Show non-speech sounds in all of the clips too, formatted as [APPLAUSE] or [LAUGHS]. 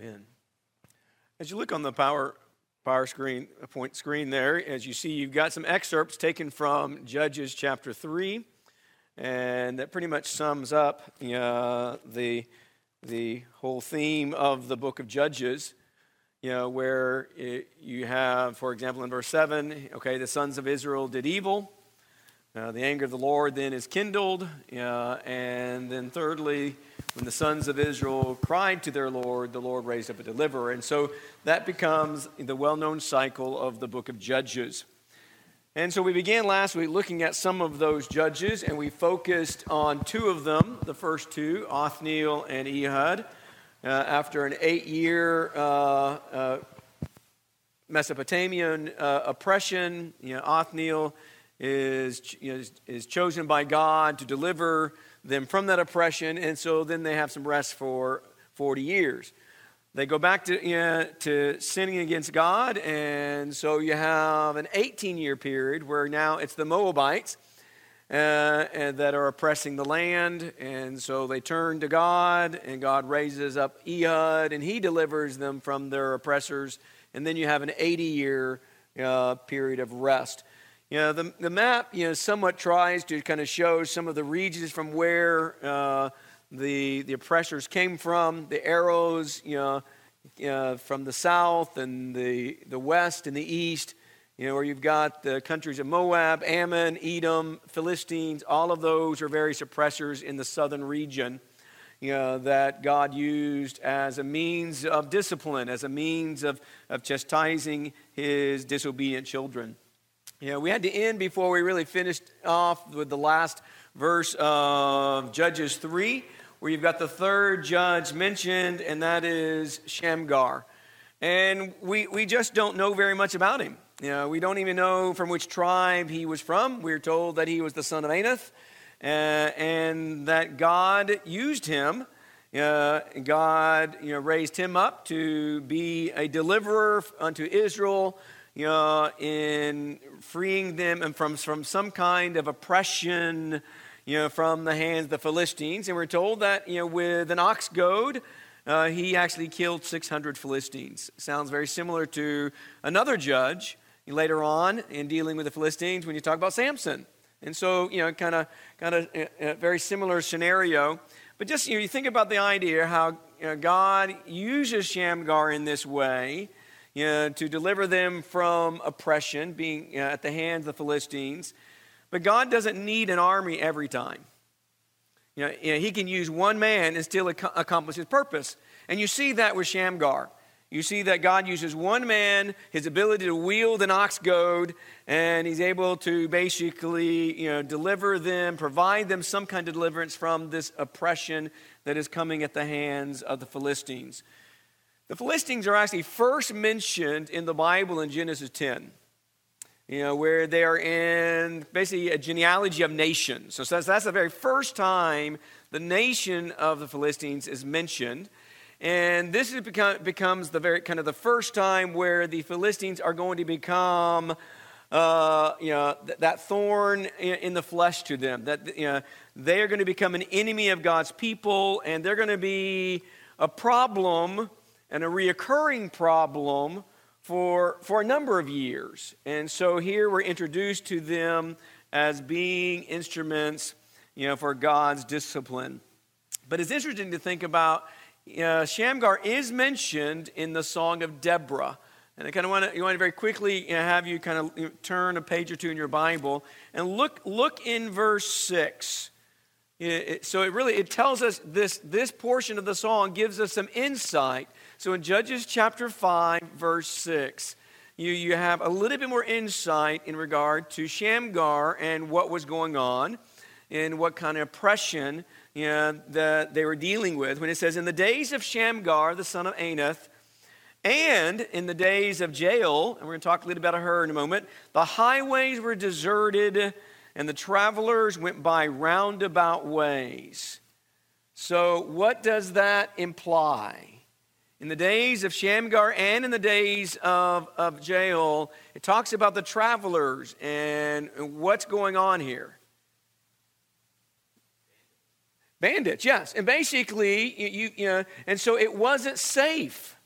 Amen. As you look on the power power screen point screen there, as you see, you've got some excerpts taken from Judges chapter three, and that pretty much sums up uh, the the whole theme of the book of Judges. You know, where it, you have, for example, in verse seven, okay, the sons of Israel did evil. Uh, the anger of the Lord then is kindled, uh, and then thirdly, when the sons of Israel cried to their Lord, the Lord raised up a deliverer. And so that becomes the well known cycle of the book of Judges. And so we began last week looking at some of those judges, and we focused on two of them, the first two, Othniel and Ehud. Uh, after an eight year uh, uh, Mesopotamian oppression, you know, Othniel is, is, is chosen by God to deliver them from that oppression, and so then they have some rest for 40 years. They go back to, you know, to sinning against God, and so you have an 18 year period where now it's the Moabites uh, that are oppressing the land, and so they turn to God, and God raises up Ehud, and he delivers them from their oppressors, and then you have an 80 year uh, period of rest. You know, the, the map, you know, somewhat tries to kind of show some of the regions from where uh, the, the oppressors came from, the arrows, you know, uh, from the south and the, the west and the east, you know, where you've got the countries of Moab, Ammon, Edom, Philistines, all of those are various oppressors in the southern region. You know, that God used as a means of discipline, as a means of, of chastising his disobedient children. Know, we had to end before we really finished off with the last verse of Judges 3, where you've got the third judge mentioned, and that is Shamgar. And we, we just don't know very much about him. You know, we don't even know from which tribe he was from. We're told that he was the son of Anath, uh, and that God used him. Uh, God you know, raised him up to be a deliverer unto Israel you know, in freeing them from, from some kind of oppression, you know, from the hands of the Philistines. And we're told that, you know, with an ox goad, uh, he actually killed 600 Philistines. Sounds very similar to another judge later on in dealing with the Philistines when you talk about Samson. And so, you know, kind of, kind of a, a very similar scenario. But just, you know, you think about the idea how you know, God uses Shamgar in this way you know, to deliver them from oppression, being you know, at the hands of the Philistines. But God doesn't need an army every time. You know, you know, he can use one man and still ac- accomplish his purpose. And you see that with Shamgar. You see that God uses one man, his ability to wield an ox goad, and he's able to basically you know, deliver them, provide them some kind of deliverance from this oppression that is coming at the hands of the Philistines. The Philistines are actually first mentioned in the Bible in Genesis 10, you know, where they are in basically a genealogy of nations. So that's the very first time the nation of the Philistines is mentioned. And this become, becomes the very kind of the first time where the Philistines are going to become, uh, you know, th- that thorn in, in, the flesh to them. That you know, they are going to become an enemy of God's people, and they're going to be a problem and a reoccurring problem for, for a number of years. And so here we're introduced to them as being instruments you know, for God's discipline. But it's interesting to think about uh, Shamgar is mentioned in the Song of Deborah. And I kind of want to, you want to very quickly you know, have you kind of turn a page or two in your Bible and look, look in verse 6. It, it, so it really it tells us this, this portion of the song gives us some insight so in Judges chapter 5, verse 6, you, you have a little bit more insight in regard to Shamgar and what was going on and what kind of oppression you know, that they were dealing with. When it says, In the days of Shamgar, the son of Anath, and in the days of Jael, and we're going to talk a little bit about her in a moment, the highways were deserted and the travelers went by roundabout ways. So, what does that imply? in the days of Shamgar and in the days of, of Jael, it talks about the travelers and what's going on here. Bandits, yes. And basically, you, you know, and so it wasn't safe.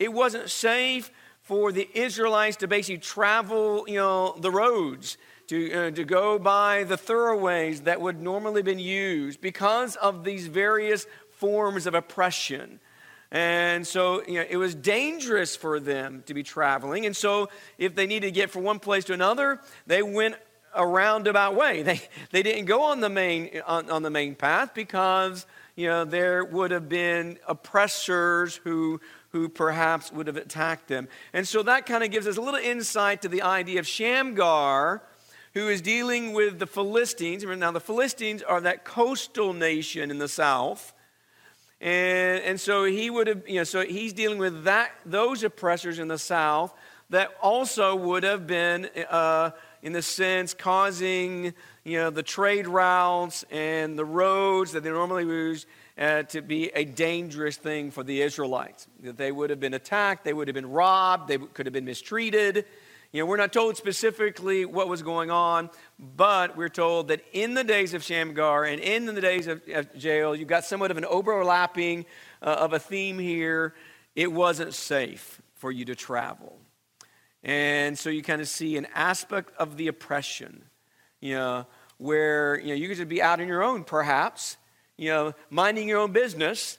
It wasn't safe for the Israelites to basically travel, you know, the roads, to, uh, to go by the thoroughways that would normally been used because of these various forms of oppression. And so, you know, it was dangerous for them to be traveling. And so, if they needed to get from one place to another, they went a roundabout way. [LAUGHS] They, they didn't go on the main, on, on the main path because, you know, there would have been oppressors who, who perhaps would have attacked them. And so that kind of gives us a little insight to the idea of Shamgar, who is dealing with the Philistines. Now, the Philistines are that coastal nation in the south. And, and so he would have, you know, so he's dealing with that, those oppressors in the south that also would have been, uh, in the sense, causing, you know, the trade routes and the roads that they normally use uh, to be a dangerous thing for the Israelites. That they would have been attacked, they would have been robbed, they could have been mistreated. You know, we're not told specifically what was going on, but we're told that in the days of Shamgar and in the days of, of Jael, you've got somewhat of an overlapping uh, of a theme here. It wasn't safe for you to travel. And so you kind of see an aspect of the oppression, you know, where you know you could be out on your own, perhaps, you know, minding your own business,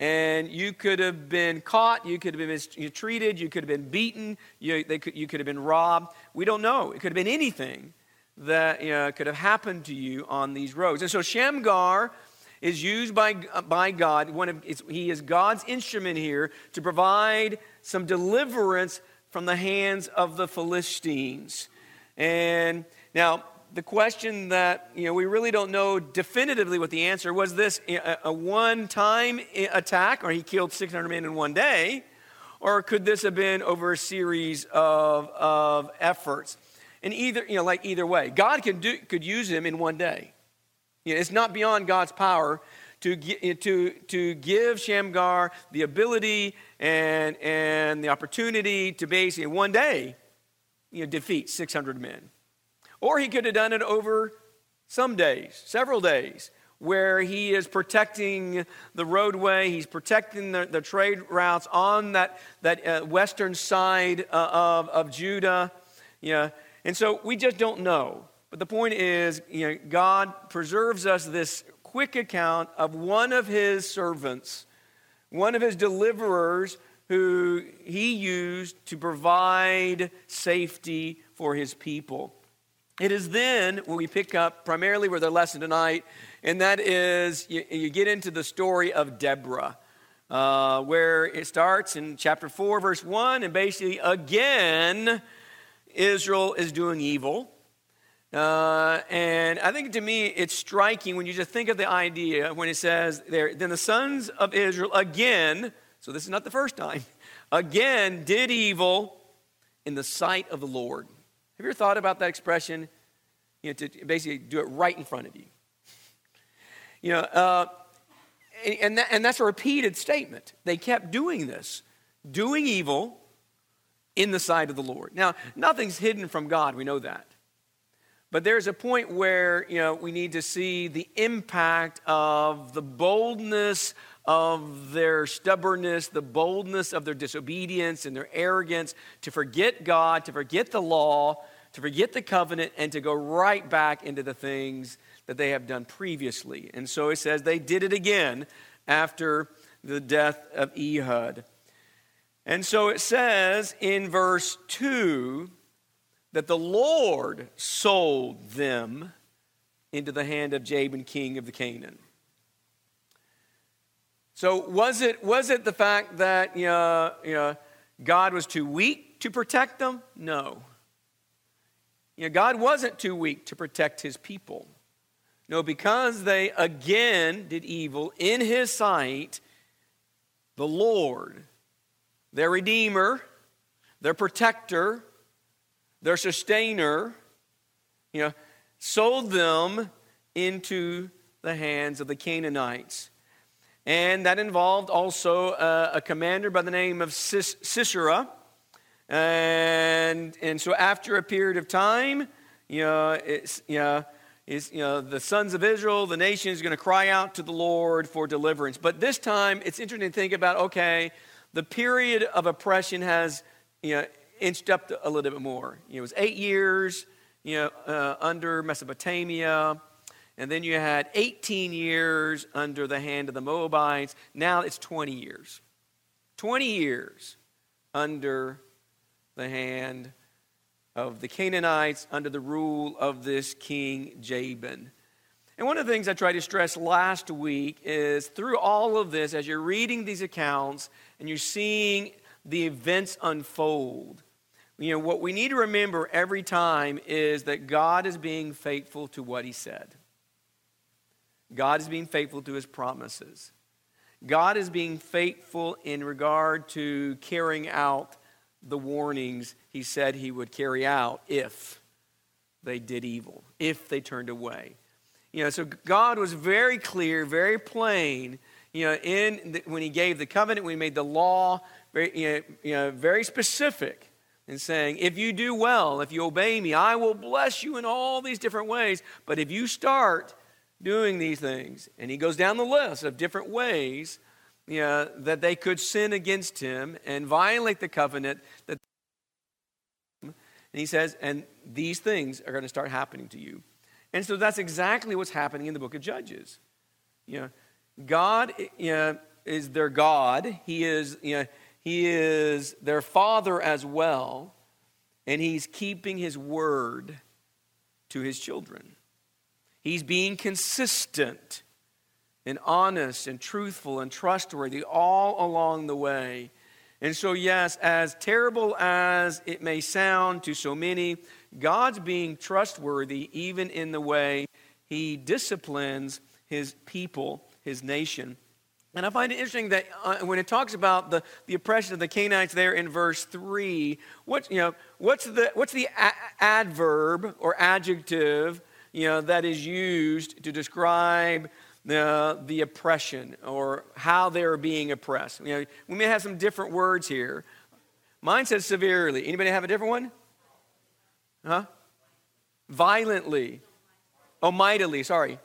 and you could have been caught, you could have been mistreated, you could have been beaten, you, could, you could have been robbed. We don't know. It could have been anything that you know, could have happened to you on these roads. And so Shamgar is used by, by God. One of, he is God's instrument here to provide some deliverance from the hands of the Philistines. And now, the question that you know we really don't know definitively what the answer was. This a, one-time attack or he killed 600 men in one day or could this have been over a series of, of efforts? And either you know like either way god can do, could use him in one day. You know, it's not beyond god's power to, eh, to, to give shamgar the ability and, and the opportunity to basically in one day you know, defeat 600 men or he could have done it over some days, several days, where he is protecting the roadway, he's protecting the, the trade routes on that, that uh, western side uh, of, of Judah. Yeah. And so we just don't know. But the point is, you know, God preserves us this quick account of one of his servants, one of his deliverers who he used to provide safety for his people. It is then when we pick up primarily with our lesson tonight, and that is you, you get into the story of Deborah, uh, where it starts in chapter 4, verse 1, and basically again, Israel is doing evil. Uh, and I think to me it's striking when you just think of the idea when it says there, then the sons of Israel again, so this is not the first time, again did evil in the sight of the Lord. Have you ever thought about that expression? You know, to basically do it right in front of you. You know, uh, and, that, and that's a repeated statement. They kept doing this, doing evil in the sight of the Lord. Now, nothing's hidden from God, we know that. But there's a point where, you know, we need to see the impact of the boldness of their stubbornness, the boldness of their disobedience and their arrogance to forget God, to forget the law, to forget the covenant, and to go right back into the things that they have done previously. And so it says they did it again after the death of Ehud. And so it says in verse 2 that the Lord sold them into the hand of Jabin, king of the Canaan. So was it, was it the fact that you know, you know, God was too weak to protect them? No. You know, God wasn't too weak to protect his people. No, because they again did evil in his sight, the Lord, their Redeemer, their protector, their sustainer, you know, sold them into the hands of the Canaanites. And that involved also a, a commander by the name of Sis- Sisera. And, and so after a period of time, you know, it's, you know, is, you know, the sons of Israel, the nation is going to cry out to the Lord for deliverance. But this time, it's interesting to think about okay, the period of oppression has, you know, inched up a little bit more. You know, it was eight years, you know, uh, under Mesopotamia. And then you had 18 years under the hand of the Moabites. Now it's 20 years. 20 years under the hand of the Canaanites under the rule of this king Jabin. And one of the things I tried to stress last week is through all of this, as you're reading these accounts and you're seeing the events unfold, you know, what we need to remember every time is that God is being faithful to what he said. God is being faithful to his promises. God is being faithful in regard to carrying out the warnings he said he would carry out if they did evil, if they turned away. You know, so God was very clear, very plain, you know, in the, when he gave the covenant, when he made the law, very, you know, you know, very specific in saying, if you do well, if you obey me, I will bless you in all these different ways. But if you start doing these things, and he goes down the list of different ways you know, that they could sin against him and violate the covenant that and he says, and these things are going to start happening to you. And so that's exactly what's happening in the book of Judges. You know, God you know, is their God. He is, you know, he is their father as well. And he's keeping his word to his children. He's being consistent and honest and truthful and trustworthy all along the way. And so, yes, as terrible as it may sound to so many, God's being trustworthy even in the way he disciplines his people, his nation. And I find it interesting that uh, when it talks about the, the oppression of the Canaanites there in verse 3, what, you know, what's the, what's the a- adverb or adjective you know, that is used to describe the, the oppression or how they're being oppressed. You know, we may have some different words here. Mine says severely. Anybody have a different one? Huh? Violently. Oh, mightily, sorry.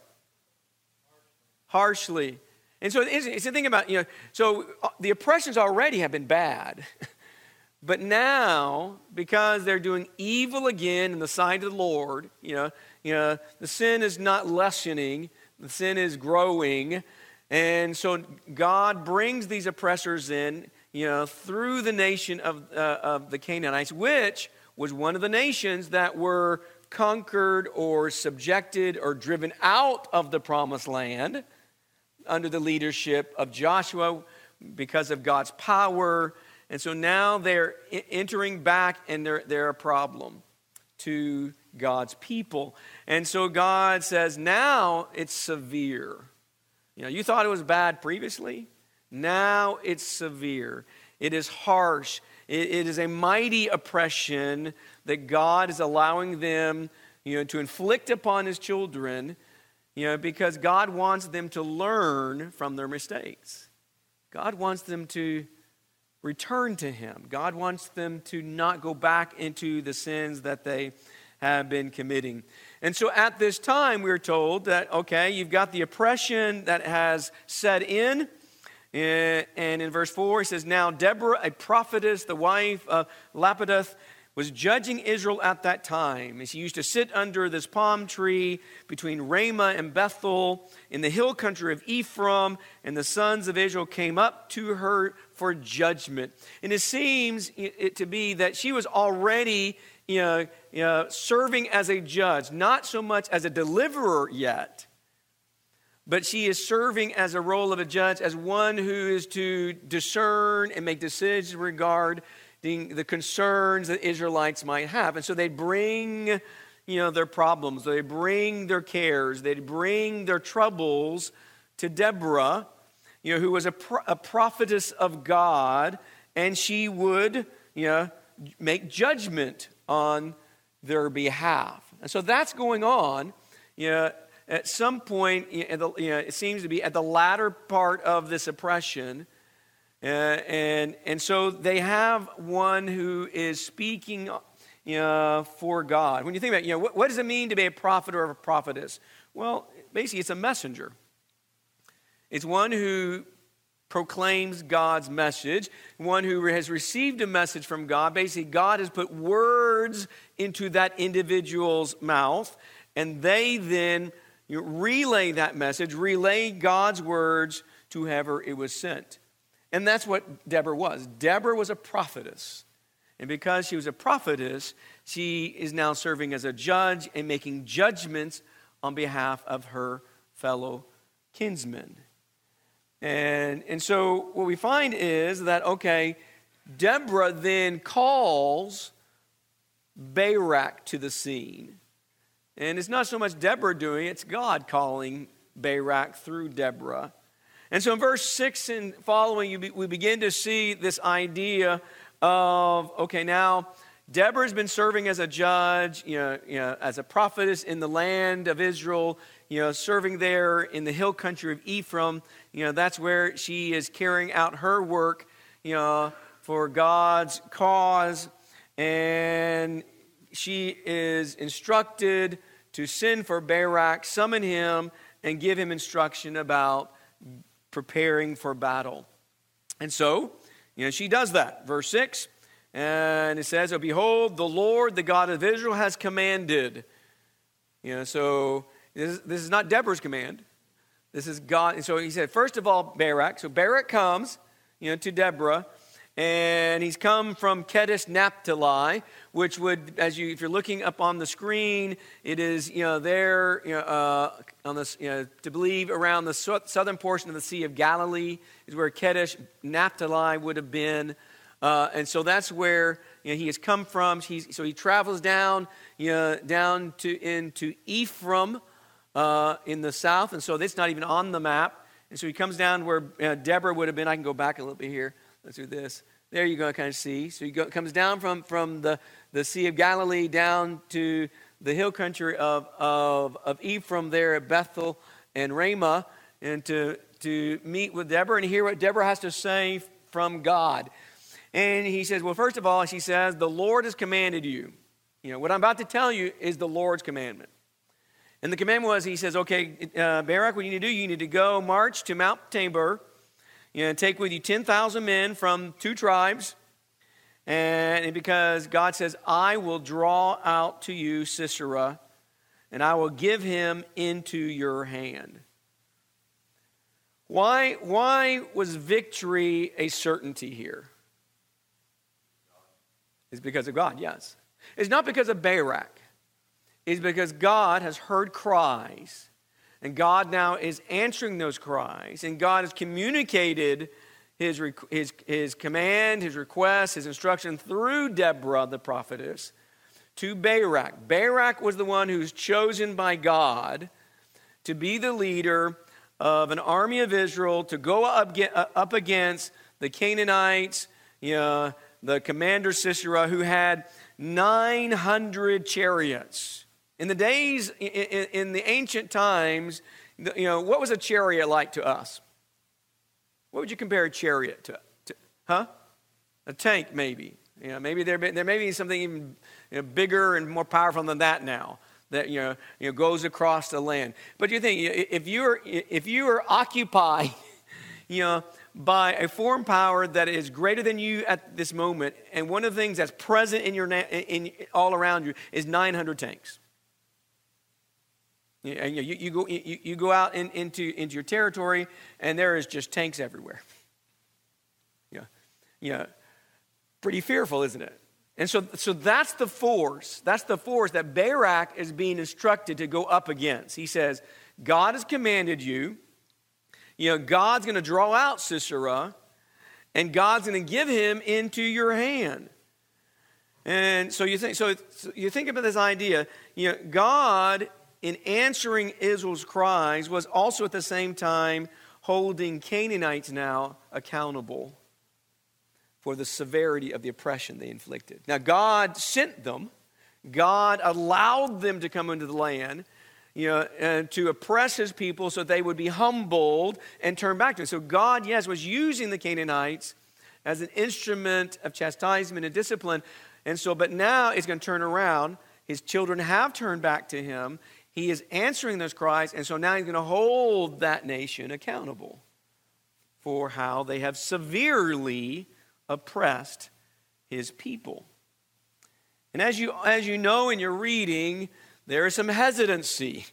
Harshly. And so it's, it's the thing about, you know, so uh, the oppressions already have been bad. [LAUGHS] but now, because they're doing evil again in the sight of the Lord, you know, you know, the sin is not lessening, the sin is growing. And so God brings these oppressors in, you know, through the nation of, uh, of the Canaanites, which was one of the nations that were conquered or subjected or driven out of the promised land under the leadership of Joshua because of God's power. And so now they're entering back and they're, they're a problem to God's people. And so God says, now it's severe. You know, you thought it was bad previously. Now it's severe. It is harsh. it, it is a mighty oppression that God is allowing them, you know, to inflict upon his children, you know, because God wants them to learn from their mistakes. God wants them to return to him. God wants them to not go back into the sins that they have been committing. And so at this time, we're told that, okay, you've got the oppression that has set in. Eh, and in verse 4, he says, Now Deborah, a prophetess, the wife of Lapidoth, was judging Israel at that time. And she used to sit under this palm tree between Ramah and Bethel in the hill country of Ephraim, and the sons of Israel came up to her for judgment. And it seems it to be that she was already you know, you know, serving as a judge, not so much as a deliverer yet, but she is serving as a role of a judge, as one who is to discern and make decisions regarding the concerns that Israelites might have. And so they bring, you know, their problems, they bring their cares, they bring their troubles to Deborah, you know, who was a, pro- a prophetess of God, and she would, you know, make judgment on their behalf. And so that's going on. You know, at some point, you know, it seems to be at the latter part of this oppression. Uh, and, and so they have one who is speaking you know, for God. When you think about, you know, what, what does it mean to be a prophet or a prophetess? Well, basically, it's a messenger. It's one who proclaims God's message, one who has received a message from God. Basically, God has put words into that individual's mouth, and they then you know, relay that message, relay God's words to whoever it was sent. And that's what Deborah was. Deborah was a prophetess. And because she was a prophetess, she is now serving as a judge and making judgments on behalf of her fellow kinsmen. And, and so what we find is that, okay, Deborah then calls Barak to the scene. And it's not so much Deborah doing it, it's God calling Barak through Deborah. And so in verse 6 and following, be, we begin to see this idea of, okay, now Deborah's been serving as a judge, you know, you know, as a prophetess in the land of Israel, you know, serving there in the hill country of Ephraim. You know, that's where she is carrying out her work, you know, for God's cause. And she is instructed to send for Barak, summon him, and give him instruction about preparing for battle. And so, you know, she does that. Verse 6, and it says, Oh, behold, the Lord, the God of Israel, has commanded. You know, so this is, this is not Deborah's command. This is God. And so he said, first of all, Barak. So Barak comes, you know, to Deborah, and he's come from Kedesh Naphtali, which would, as you, if you're looking up on the screen, it is, you know, there, you know, uh, on this, you know, to believe around the southern portion of the Sea of Galilee is where Kedesh Naphtali would have been. Uh, and so that's where you know, he has come from. He's, so he travels down, you know, down to into Ephraim uh, in the south, and so it's not even on the map. And so he comes down where uh, Deborah would have been. I can go back a little bit here. Let's do this. There you go, kind of see. So he comes down from, from the, the Sea of Galilee down to the hill country of, of, of Ephraim there at Bethel and Ramah and to, to meet with Deborah and hear what Deborah has to say from God. And he says, Well, first of all, she says, The Lord has commanded you. You know, what I'm about to tell you is the Lord's commandment. And the commandment was, He says, Okay, uh, Barak, what you need to do, you need to go march to Mount Tabor you know, take with you 10,000 men from two tribes. And because God says, I will draw out to you Sisera, and I will give him into your hand. Why, why was victory a certainty here? It's because of God, yes. It's not because of Barak. It's because God has heard cries and God now is answering those cries. And God has communicated his, his, his command, his request, his instruction through Deborah, the prophetess, to Barak. Barak was the one who's chosen by God to be the leader of an army of Israel to go up, uh, up against the Canaanites, you know, the commander Sisera, who had 900 chariots. In the days, in, in the ancient times, you know, what was a chariot like to us? What would you compare a chariot to? to huh? A tank, maybe. You know, maybe there, there may be something even you know, bigger and more powerful than that now that you know, you know goes across the land. But you think if you're if you are occupied, [LAUGHS] you know, by a foreign power that is greater than you at this moment, and one of the things that's present in your in, all around you is 900 tanks. You, you, you go, you, you go out in, into, into your territory, and there is just tanks everywhere. Yeah, yeah, pretty fearful, isn't it? And so, so that's the force. That's the force that Barak is being instructed to go up against. He says, God has commanded you. You know, God's going to draw out Sisera, and God's going to give him into your hand. And so you think, so, so you think about this idea. You know, God in answering Israel's cries, was also at the same time holding Canaanites now accountable for the severity of the oppression they inflicted. Now, God sent them, God allowed them to come into the land. You know, and to oppress his people so they would be humbled and turn back to him. So God, yes, was using the Canaanites as an instrument of chastisement and discipline. And so, but now it's going to turn around. His children have turned back to him. He is answering those cries, and so now he's going to hold that nation accountable for how they have severely oppressed his people. And as you, as you know in your reading, there is some hesitancy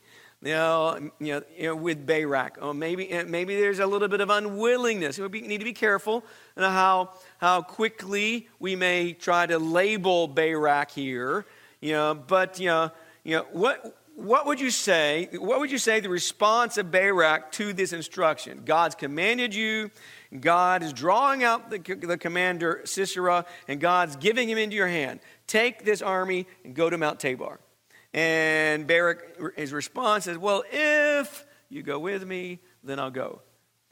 you know, you know, you know with Barak. Oh, maybe, eh, maybe there's a little bit of unwillingness. We need to be careful how, how quickly we may try to label Barak here. You know, but you know, you know what, what would you say? What would you say the response of Barak to this instruction? God's commanded you. God is drawing out the, the commander Sisera, and God's giving him into your hand. Take this army and go to Mount Tabor. And Barak, his response is, Well, if you go with me, then I'll go.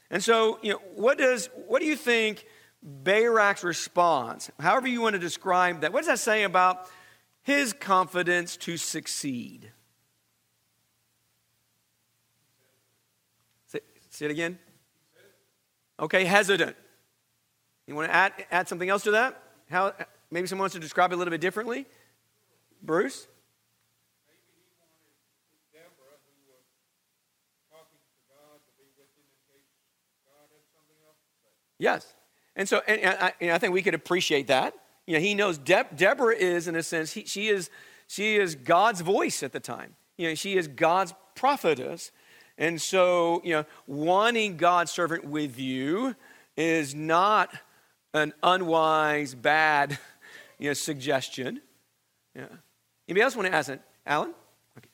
And so, you know, what does what do you think Barak's response, however you want to describe that, what does that say about his confidence to succeed? Say, it again. Okay, hesitant. You want to add, add something else to that? How, maybe someone wants to describe it a little bit differently? Bruce? Yes. And so, and, and, I, and I, think we could appreciate that. You know, he knows De- Deborah is, in a sense, he, she, is, she is God's voice at the time. You know, she is God's prophetess. And so, you know, wanting God's servant with you is not an unwise, bad, you know, suggestion. Yeah. Anybody else want to ask it? Alan? Okay.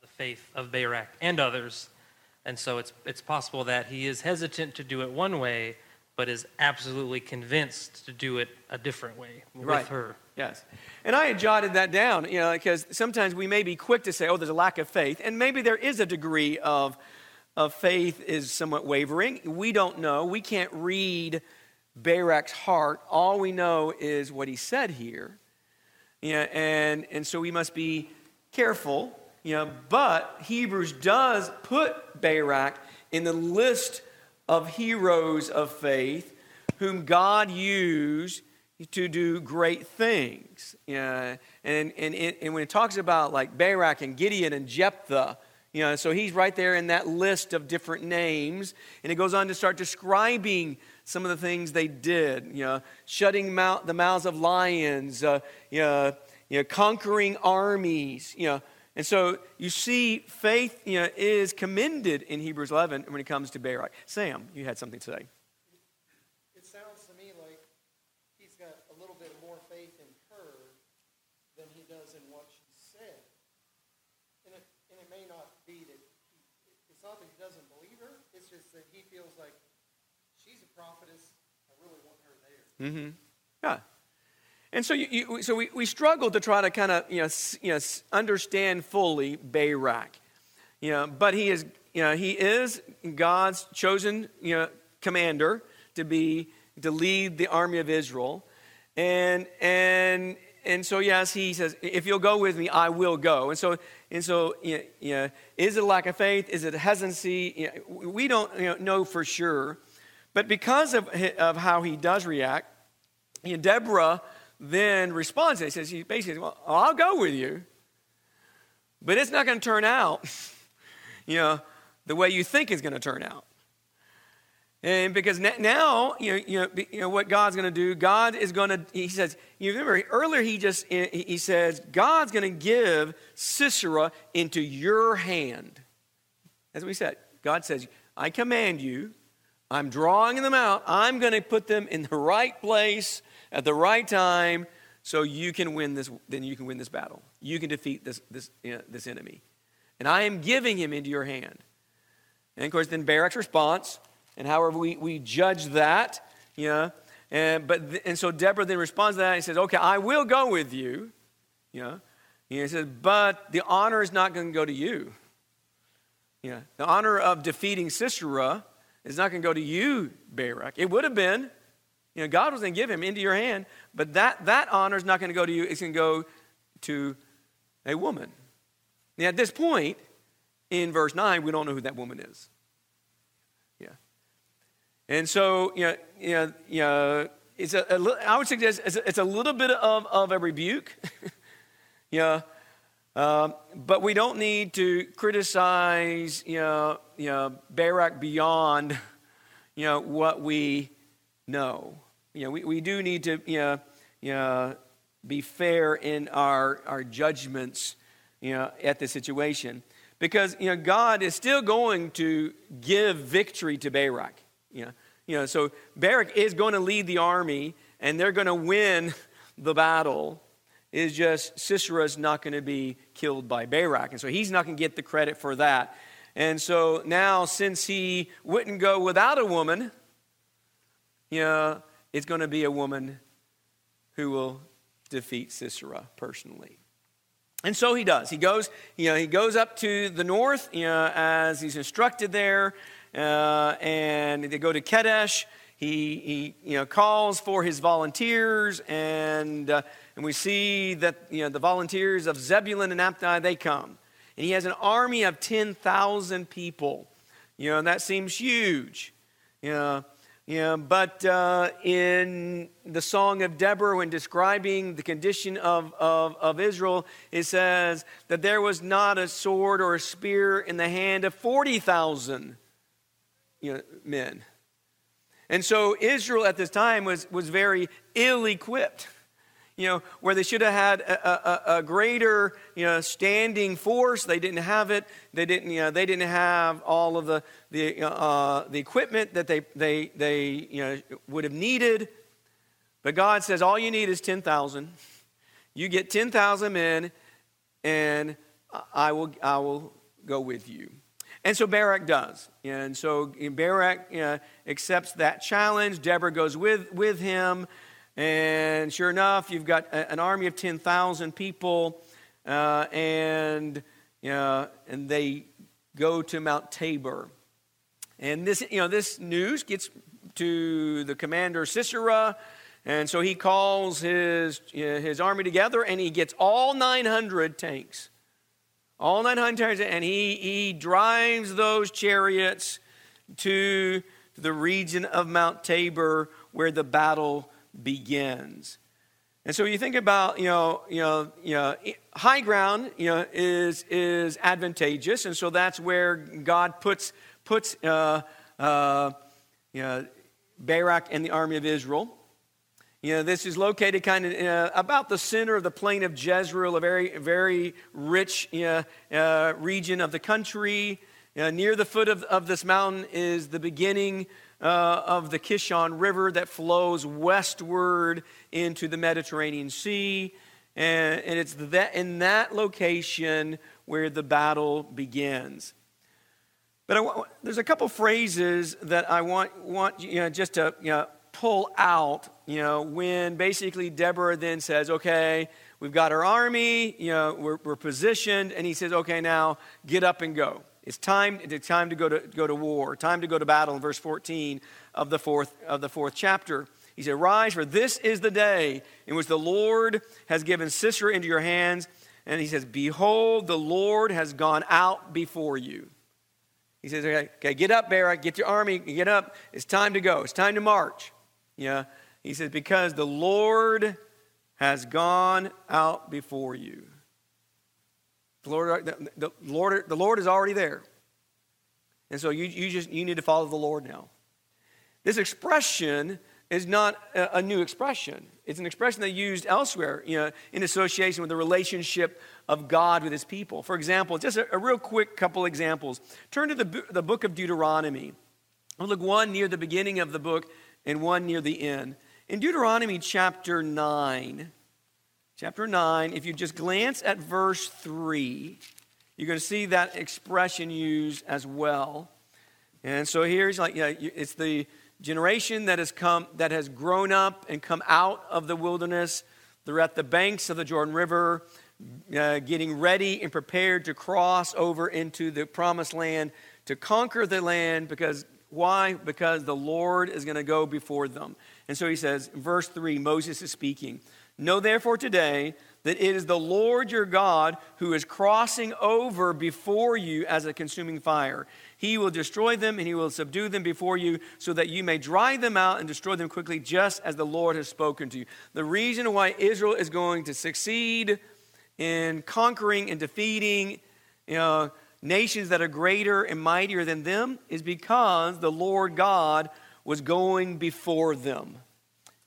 The faith of Barak and others and so it's, it's possible that he is hesitant to do it one way, but is absolutely convinced to do it a different way with right. her. Yes. And I had jotted that down, you know, because sometimes we may be quick to say, oh, there's a lack of faith. And maybe there is a degree of, of faith is somewhat wavering. We don't know. We can't read Barak's heart. All we know is what he said here. You know, and, and so we must be careful you know, but Hebrews does put Barak in the list of heroes of faith whom God used to do great things. Know, and, and, and when it talks about like Barak and Gideon and Jephthah, you know, so he's right there in that list of different names. And it goes on to start describing some of the things they did, you know, shutting mouth, the mouths of lions, uh, you, know, you know, conquering armies, you know, and so you see, faith you know, is commended in Hebrews 11 when it comes to Barak. Sam, you had something to say. It sounds to me like he's got a little bit more faith in her than he does in what she said. And it, and it may not be that he, it's not that he doesn't believe her, it's just that he feels like she's a prophetess. I really want her there. Mm-hmm. Yeah. And so, you, you, so we, we struggle to try to kind of you know, you know, understand fully Barak. You know, but he is, you know, he is God's chosen you know, commander to be to lead the army of Israel. And, and, and so, yes, he says, if you'll go with me, I will go. And so, and so you know, is it a lack of faith? Is it hesitancy? You know, we don't you know, know for sure. But because of, of how he does react, you know, Deborah then responds. He says, he basically, well, oh, I'll go with you, but it's not going to turn out, [LAUGHS] you know, the way you think it's going to turn out. And because now, you know, you know, you know what God's going to do, God is going to, he says, you remember earlier he just, he says, God's going to give Sisera into your hand. As we said, God says, I command you, I'm drawing them out, I'm going to put them in the right place at the right time so you can win this, then you can win this battle. You can defeat this, this, you know, this enemy. And I am giving him into your hand. And of course, then Barak's response, and however we, we judge that, you know, and, but, and so Deborah then responds to that and says, okay, I will go with you. You know, he says, but the honor is not going to go to you. You know, the honor of defeating Sisera is not going to go to you, Barak. It would have been, you know, God was going to give him into your hand, but that, that honor is not going to go to you. It's going to go to a woman. Now, at this point, in verse 9, we don't know who that woman is. Yeah. And so, you know, you know, you know it's a, a, I would suggest it's a, it's a little bit of, of a rebuke. [LAUGHS] know, um, but we don't need to criticize, you know, you know, Barak beyond, [LAUGHS] you know, what we know. You know, we, we do need to, you know, you know, be fair in our, our judgments, you know, at the situation. Because, you know, God is still going to give victory to Barak. You know, you know, so Barak is going to lead the army and they're going to win [LAUGHS] the battle. Is just Sisera's not going to be killed by Barak. And so he's not going to get the credit for that. And so now, since he wouldn't go without a woman, you know, it's going to be a woman who will defeat Sisera personally. And so he does. He goes, you know, he goes up to the north, you know, as he's instructed there, uh, and they go to Kadesh. He, he you know, calls for his volunteers, and, uh, and we see that you know, the volunteers of Zebulun and Naphtali, they come. And he has an army of 10,000 people. You know, and that seems huge. You know, yeah, but uh, in the Song of Deborah, when describing the condition of, of, of Israel, it says that there was not a sword or a spear in the hand of 40,000 you know, men. And so Israel at this time was, was very ill equipped. You know, where they should have had a, a, a, greater, you know, standing force, they didn't have it. They didn't, you know, they didn't have all of the, the, uh, the equipment that they, they, they, you know, would have needed. But God says, all you need is 10,000. You get 10,000 men, and I will, I will go with you. And so Barak does. And so Barak you know, accepts that challenge. Deborah goes with, with him. And sure enough, you've got an army of 10,000 people. Uh, and, you know, and they go to Mount Tabor. And this, you know, this news gets to the commander Sisera. And so he calls his, his army together and he gets all 900 tanks all 900 chariots, and he, he drives those chariots to the region of Mount Tabor where the battle begins. And so you think about, you know, you know, you know, high ground, you know, is is advantageous, and so that's where God puts puts, uh, uh, you know, Barak and the army of Israel. You know, this is located kind of uh, about the center of the plain of Jezreel, a very, very rich uh, uh, region of the country. Near the foot of, of this mountain is the beginning uh, of the Kishon River that flows westward into the Mediterranean Sea. And, and it's that, in that location where the battle begins. But I, there's a couple phrases that I want, want you know, just to you know, pull out, you know, when basically Deborah then says, okay, we've got our army, you know, we're, we're positioned, and he says, okay, now get up and go. It's time, it's time to go to, go to war, time to go to battle in verse 14 of the fourth, of the fourth chapter. He said, Rise, for this is the day in which the Lord has given Sisera into your hands. And he says, Behold, the Lord has gone out before you. He says, Okay, okay get up, Barak, get your army, get up. It's time to go, it's time to march. Yeah. He says, Because the Lord has gone out before you. The Lord, the, the Lord, the Lord is already there. And so you, you just you need to follow the Lord now. This expression is not a, a new expression. It's an expression they used elsewhere, you know, in association with the relationship of God with his people. For example, just a, a real quick couple examples. Turn to the, the book of Deuteronomy. Look one near the beginning of the book and one near the end. In Deuteronomy chapter 9, chapter 9, if you just glance at verse 3, you're going to see that expression used as well. And so here's like, yeah, it's the generation that has come, that has grown up and come out of the wilderness. They're at the banks of the Jordan River, uh, getting ready and prepared to cross over into the promised land to conquer the land because why? Because the Lord is going to go before them. And so he says, verse 3, Moses is speaking. Know therefore today that it is the Lord your God who is crossing over before you as a consuming fire. He will destroy them and he will subdue them before you so that you may drive them out and destroy them quickly, just as the Lord has spoken to you. The reason why Israel is going to succeed in conquering and defeating you know, nations that are greater and mightier than them is because the Lord God was going before them.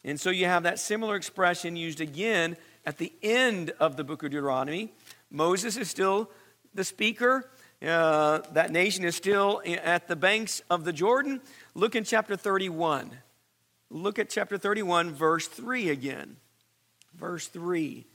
And so you have that similar expression used again at the end of the book of Deuteronomy. Moses is still the speaker. Uh, that nation is still at the banks of the Jordan. Look in chapter 31. Look at chapter 31, verse 3 again. Verse 3.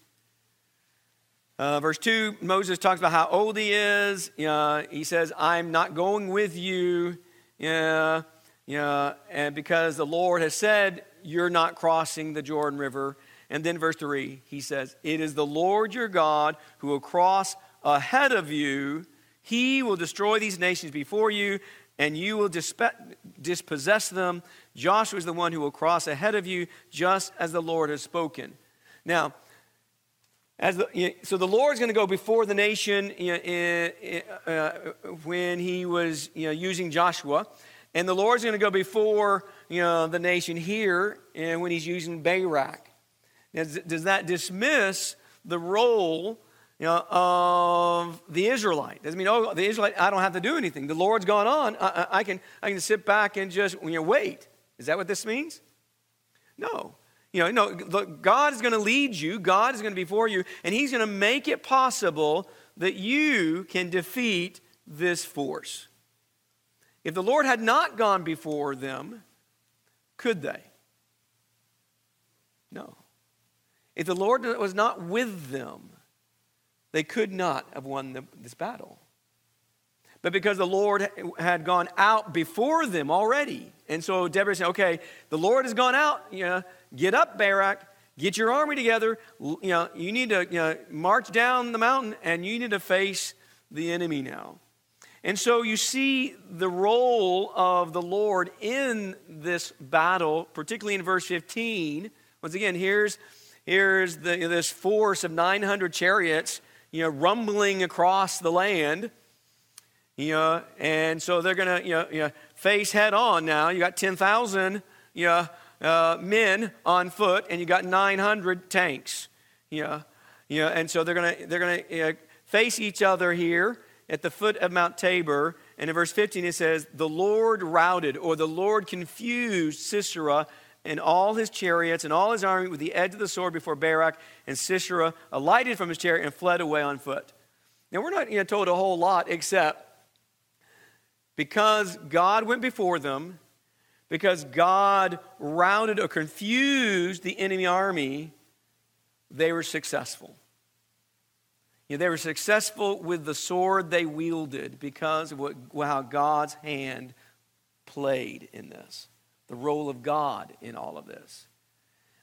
Uh, verse 2, Moses talks about how old he is. Uh, he says, I'm not going with you. Yeah, yeah, and because the Lord has said, You're not crossing the Jordan River. And then verse 3, he says, It is the Lord your God who will cross ahead of you. He will destroy these nations before you, and you will dispossess them. Joshua is the one who will cross ahead of you, just as the Lord has spoken. Now, as the, so the Lord's going to go before the nation you know, in, uh, when he was you know, using Joshua, and the Lord's going to go before you know, the nation here and when he's using Barak. Now, does that dismiss the role you know, of the Israelite? Doesn't mean, oh, the Israelite, I don't have to do anything. The Lord's gone on. I, I, can, I can sit back and just you know, wait. Is that what this means? No. You know, no, God is going to lead you, God is going to be for you, and He's going to make it possible that you can defeat this force. If the Lord had not gone before them, could they? No. If the Lord was not with them, they could not have won the, this battle. But because the Lord had gone out before them already, and so Deborah said, "Okay, the Lord has gone out. You know, Get up, Barak. Get your army together. You know, you need to you know, march down the mountain and you need to face the enemy now. And so you see the role of the Lord in this battle, particularly in verse 15. Once again, here's, here's the, this force of 900 chariots, you know, rumbling across the land. You know, and so they're going to you know, you know, face head on now. You got 10,000 you know, uh, men on foot, and you got 900 tanks. You know, you know, and so they're going to they're to you know, face each other here at the foot of Mount Tabor. And in verse 15 it says, "The Lord routed, or the Lord confused Sisera." And all his chariots and all his army with the edge of the sword before Barak, and Sisera alighted from his chariot and fled away on foot. Now, we're not you know, told a whole lot except because God went before them, because God routed or confused the enemy army, they were successful. You know, they were successful with the sword they wielded because of what, how God's hand played in this, the role of God in all of this.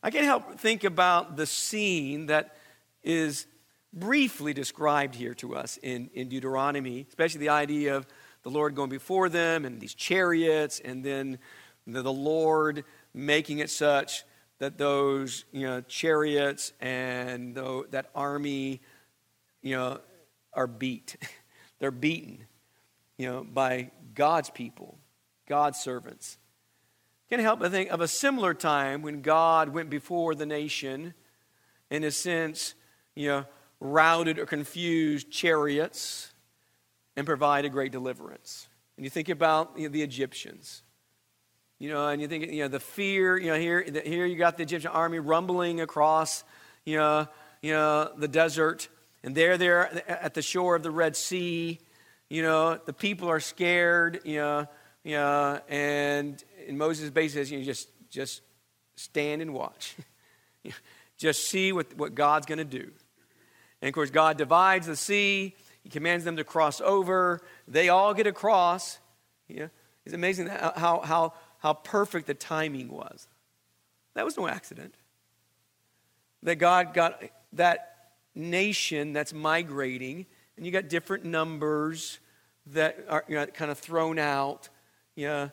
I can't help think about the scene that is briefly described here to us in, in Deuteronomy, especially the idea of the Lord going before them and these chariots and then the, the Lord making it such that those you know, chariots and the, that army you know, are beat. [LAUGHS] They're beaten you know, by God's people, God's servants. Can't help but think of a similar time when God went before the nation, in a sense, you know, routed or confused chariots and provided great deliverance. And you think about you know, the Egyptians. You know, and you think, you know, the fear, you know, here, here you got the Egyptian army rumbling across, you know, you know, the desert. And there they're there at the shore of the Red Sea. You know, the people are scared, you know, you know and, and Moses basically says, you know, just, just stand and watch. [LAUGHS] just see what, what God's going to do. And of course, God divides the sea. He commands them to cross over. They all get across. You know, it's amazing how, how, how perfect the timing was. That was no accident. That God got that nation that's migrating, and you got different numbers that are you know, kind of thrown out. You know,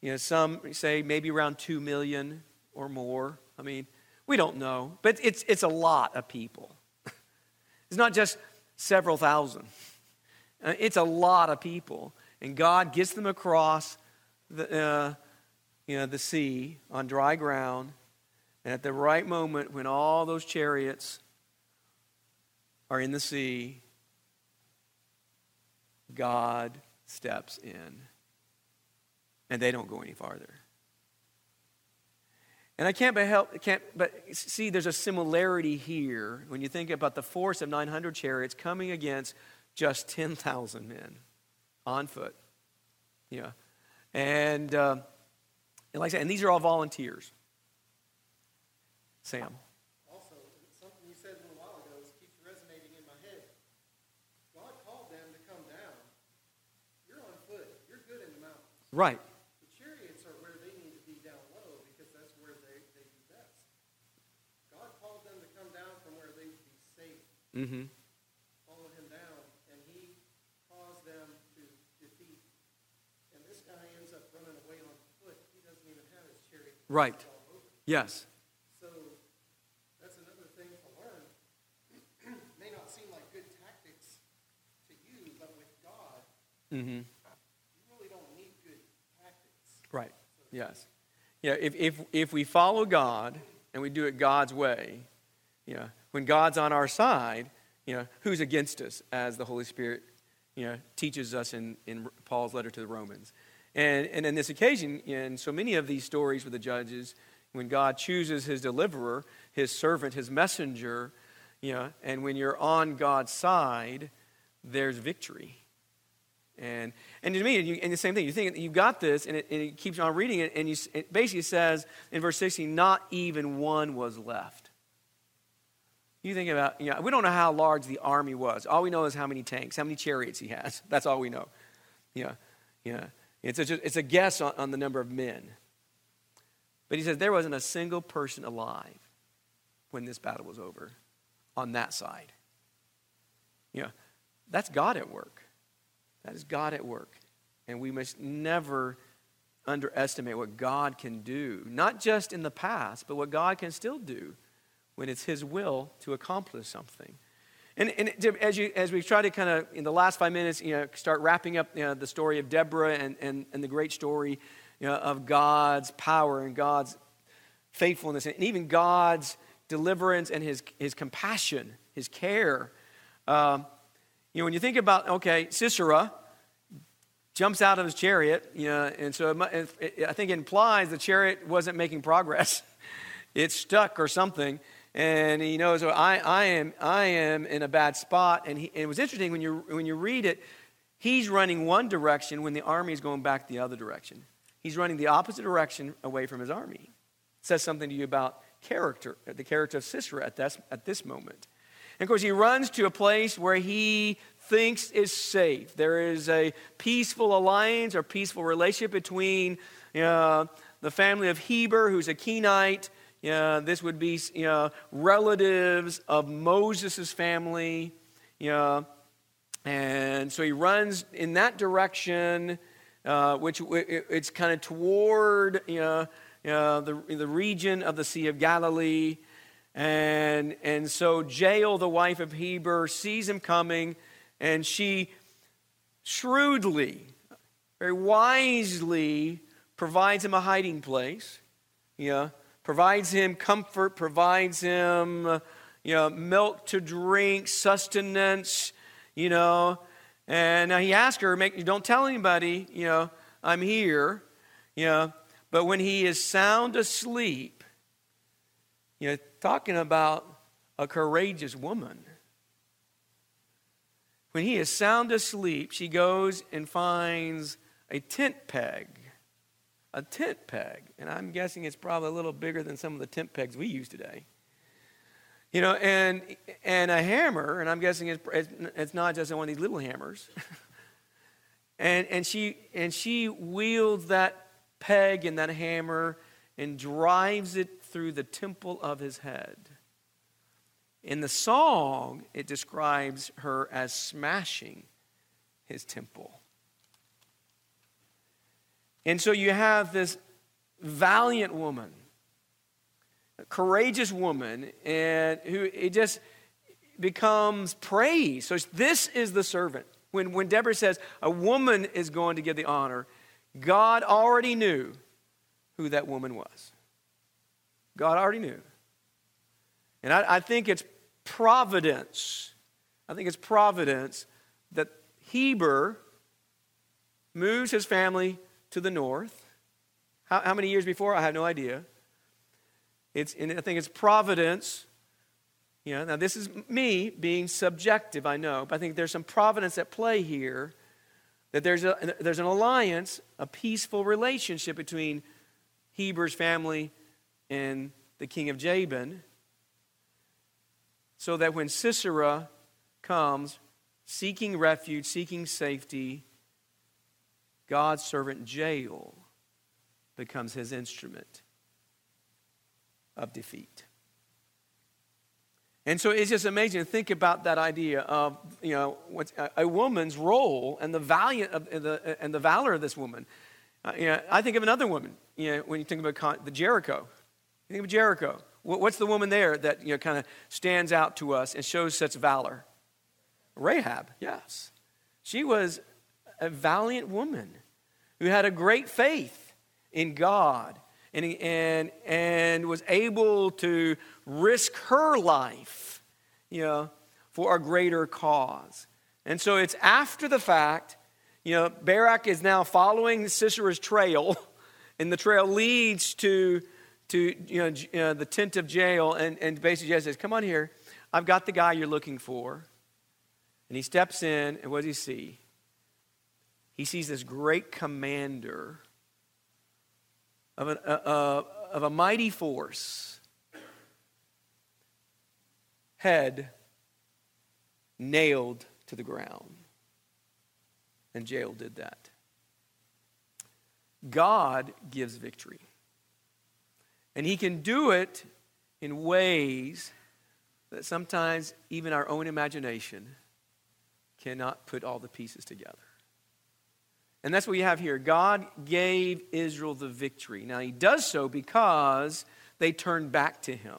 you know, some say maybe around 2 million or more. I mean, we don't know, but it's, it's a lot of people. [LAUGHS] It's not just several thousand, uh, it's a lot of people. And God gets them across the, uh, you know, the sea on dry ground. And at the right moment, when all those chariots are in the sea, God steps in. And they don't go any farther. And I can't but help, can't but see there's a similarity here when you think about the force of 900 chariots coming against just 10,000 men on foot. Yeah. And, uh, and like I said, and these are all volunteers. Sam. Also, something you said a little while ago is keeps resonating in my head. God called them to come down. You're on foot. You're good in the mountains. Right. The chariots are where they need to be down low because that's where they, they do best. God called them to come down from where they would be safe. Mm-hmm. Follow him down, and he caused them to defeat. And this guy ends up running away on foot. He doesn't even have his chariot. Right. It's all over. Yes. So that's another thing to learn. [CLEARS THROAT] May not seem like good tactics to you, but with God, Mm-hmm. you really don't need good tactics. Right. Yes. Yeah, if, if, if we follow God and we do it God's way, you know, when God's on our side, you know, who's against us, as the Holy Spirit, you know, teaches us in, in Paul's letter to the Romans. And, and in this occasion, in so many of these stories with the judges, when God chooses his deliverer, his servant, his messenger, you know, and when you're on God's side, there's victory. And, and to me, and, you, and the same thing, you think you got this, and it, and it keeps on reading it, and you, it basically says in verse 16, not even one was left. You think about, you know, we don't know how large the army was. All we know is how many tanks, how many chariots he has. [LAUGHS] That's all we know. Yeah, yeah. It's a, it's a guess on, on the number of men. But he says there wasn't a single person alive when this battle was over on that side. Know, that's God at work. That is God at work. And we must never underestimate what God can do, not just in the past, but what God can still do when it's His will to accomplish something. And, and as, you, as we try to kind of, in the last five minutes, you know, start wrapping up you know, the story of Deborah and, and, and the great story you know, of God's power and God's faithfulness and even God's deliverance and His, his compassion, His care. Um, you know, when you think about, okay, Sisera jumps out of his chariot, you know, and so it, it, I think it implies the chariot wasn't making progress. [LAUGHS] it's stuck or something. And he knows, oh, I, I, am, I am in a bad spot. And, he, and it was interesting when you, when you read it, he's running one direction when the army is going back the other direction. He's running the opposite direction away from his army. It says something to you about character, the character of Sisera at this, at this moment. And of course, he runs to a place where he thinks is safe. There is a peaceful alliance or peaceful relationship between you know, the family of Heber, who's a Kenite. You know, this would be you know, relatives of Moses' family. You know, and so he runs in that direction, uh, which it's kind of toward you know, you know, the, the region of the Sea of Galilee. And, and so Jael, the wife of Heber, sees him coming, and she shrewdly, very wisely provides him a hiding place. You know, provides him comfort, provides him you know, milk to drink, sustenance, you know. And now he asks her, make, don't tell anybody, you know, I'm here, you know. But when he is sound asleep, you know, talking about a courageous woman. When he is sound asleep, she goes and finds a tent peg. A tent peg. And I'm guessing it's probably a little bigger than some of the tent pegs we use today. You know, and, and a hammer, and I'm guessing it's, it's not just one of these little hammers. [LAUGHS] and, and, she, and she wields that peg and that hammer and drives it through the temple of his head. In the song, it describes her as smashing his temple. And so you have this valiant woman, a courageous woman, and who it just becomes praise. So this is the servant. When, when Deborah says a woman is going to give the honor, God already knew who that woman was. God already knew. And I, I think it's providence. I think it's providence that Heber moves his family to the north. How, how many years before? I have no idea. It's, and I think it's providence. You know, now this is me being subjective, I know, but I think there's some providence at play here. That there's, a, there's an alliance, a peaceful relationship between Heber's family and the king of Jabin, so that when Sisera comes seeking refuge, seeking safety, God's servant Jael becomes his instrument of defeat. And so it's just amazing to think about that idea of you know a, woman's role and the valiant of, and, the, and the valor of this woman. Uh, you know, I think of another woman. You know, when you think about the Jericho, you think of Jericho. What's the woman there that you know kind of stands out to us and shows such valor? Rahab. Yes, she was a valiant woman who had a great faith in God and, and, and was able to risk her life, you know, for a greater cause. And so it's after the fact, you know, Barak is now following Sisera's trail, [LAUGHS] and the trail leads to, to you know, the tent of Jael, and, and basically Jael says, come on here, I've got the guy you're looking for. And he steps in, and what does he see? He sees this great commander of, an, uh, uh, of a mighty force, head nailed to the ground. And Jael did that. God gives victory. And he can do it in ways that sometimes even our own imagination cannot put all the pieces together. And that's what you have here. God gave Israel the victory. Now, he does so because they turned back to him.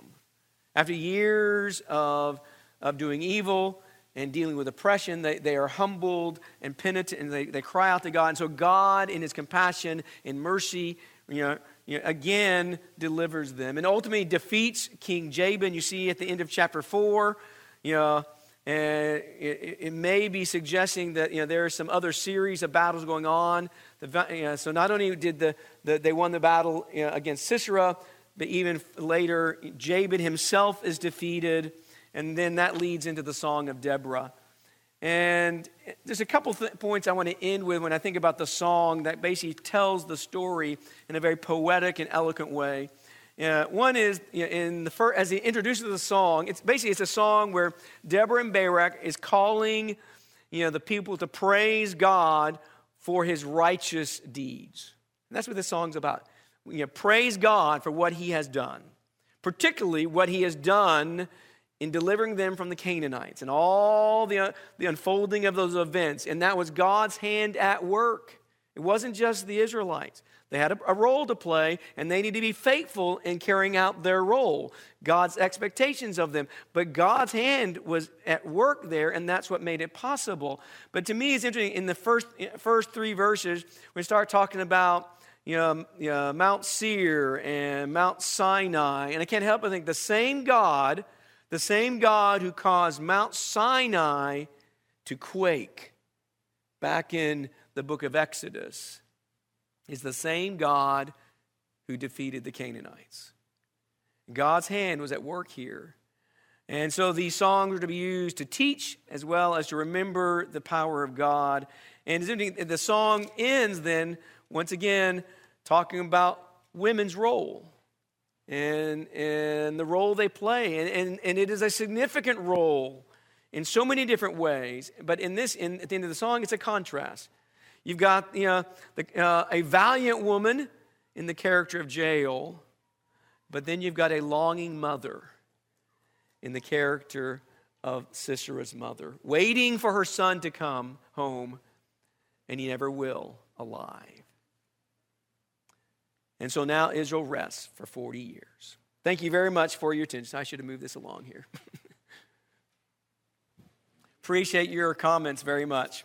After years of, of doing evil and dealing with oppression, they, they are humbled and penitent and they, they cry out to God. And so, God, in his compassion and mercy, you know, you know, again delivers them and ultimately defeats King Jabin. You see at the end of chapter 4, you know, eh, and it, it, may be suggesting that you know, there are some other series of battles going on. The, you know, so not only did the, the, they won the battle you know, against Sisera, but even later, Jabin himself is defeated. And then that leads into the Song of Deborah. And there's a couple th- points I want to end with when I think about the song that basically tells the story in a very poetic and eloquent way. Uh, one is you know, in the first, as he introduces the song. It's basically it's a song where Deborah and Barak is calling, you know, the people to praise God for His righteous deeds. And that's what this song's about. You know, praise God for what He has done, particularly what He has done in delivering them from the Canaanites and all the, uh, the unfolding of those events. And that was God's hand at work. It wasn't just the Israelites. They had a, a, role to play, and they need to be faithful in carrying out their role, God's expectations of them. But God's hand was at work there, and that's what made it possible. But to me, it's interesting in the first, first three verses, we start talking about you know, you know, Mount Seir and Mount Sinai. And I can't help but think the same God, the same God who caused Mount Sinai to quake back in the book of Exodus is the same God who defeated the Canaanites. God's hand was at work here. And so these songs are to be used to teach as well as to remember the power of God. And the song ends then, once again, talking about women's role and, and the role they play. And, and, and it is a significant role in so many different ways. But in this, in, at the end of the song, it's a contrast. You've got you know, the, uh, a valiant woman in the character of Jael, but then you've got a longing mother in the character of Sisera's mother, waiting for her son to come home, and he never will alive. And so now Israel rests for 40 years. Thank you very much for your attention. I should have moved this along here. [LAUGHS] Appreciate your comments very much.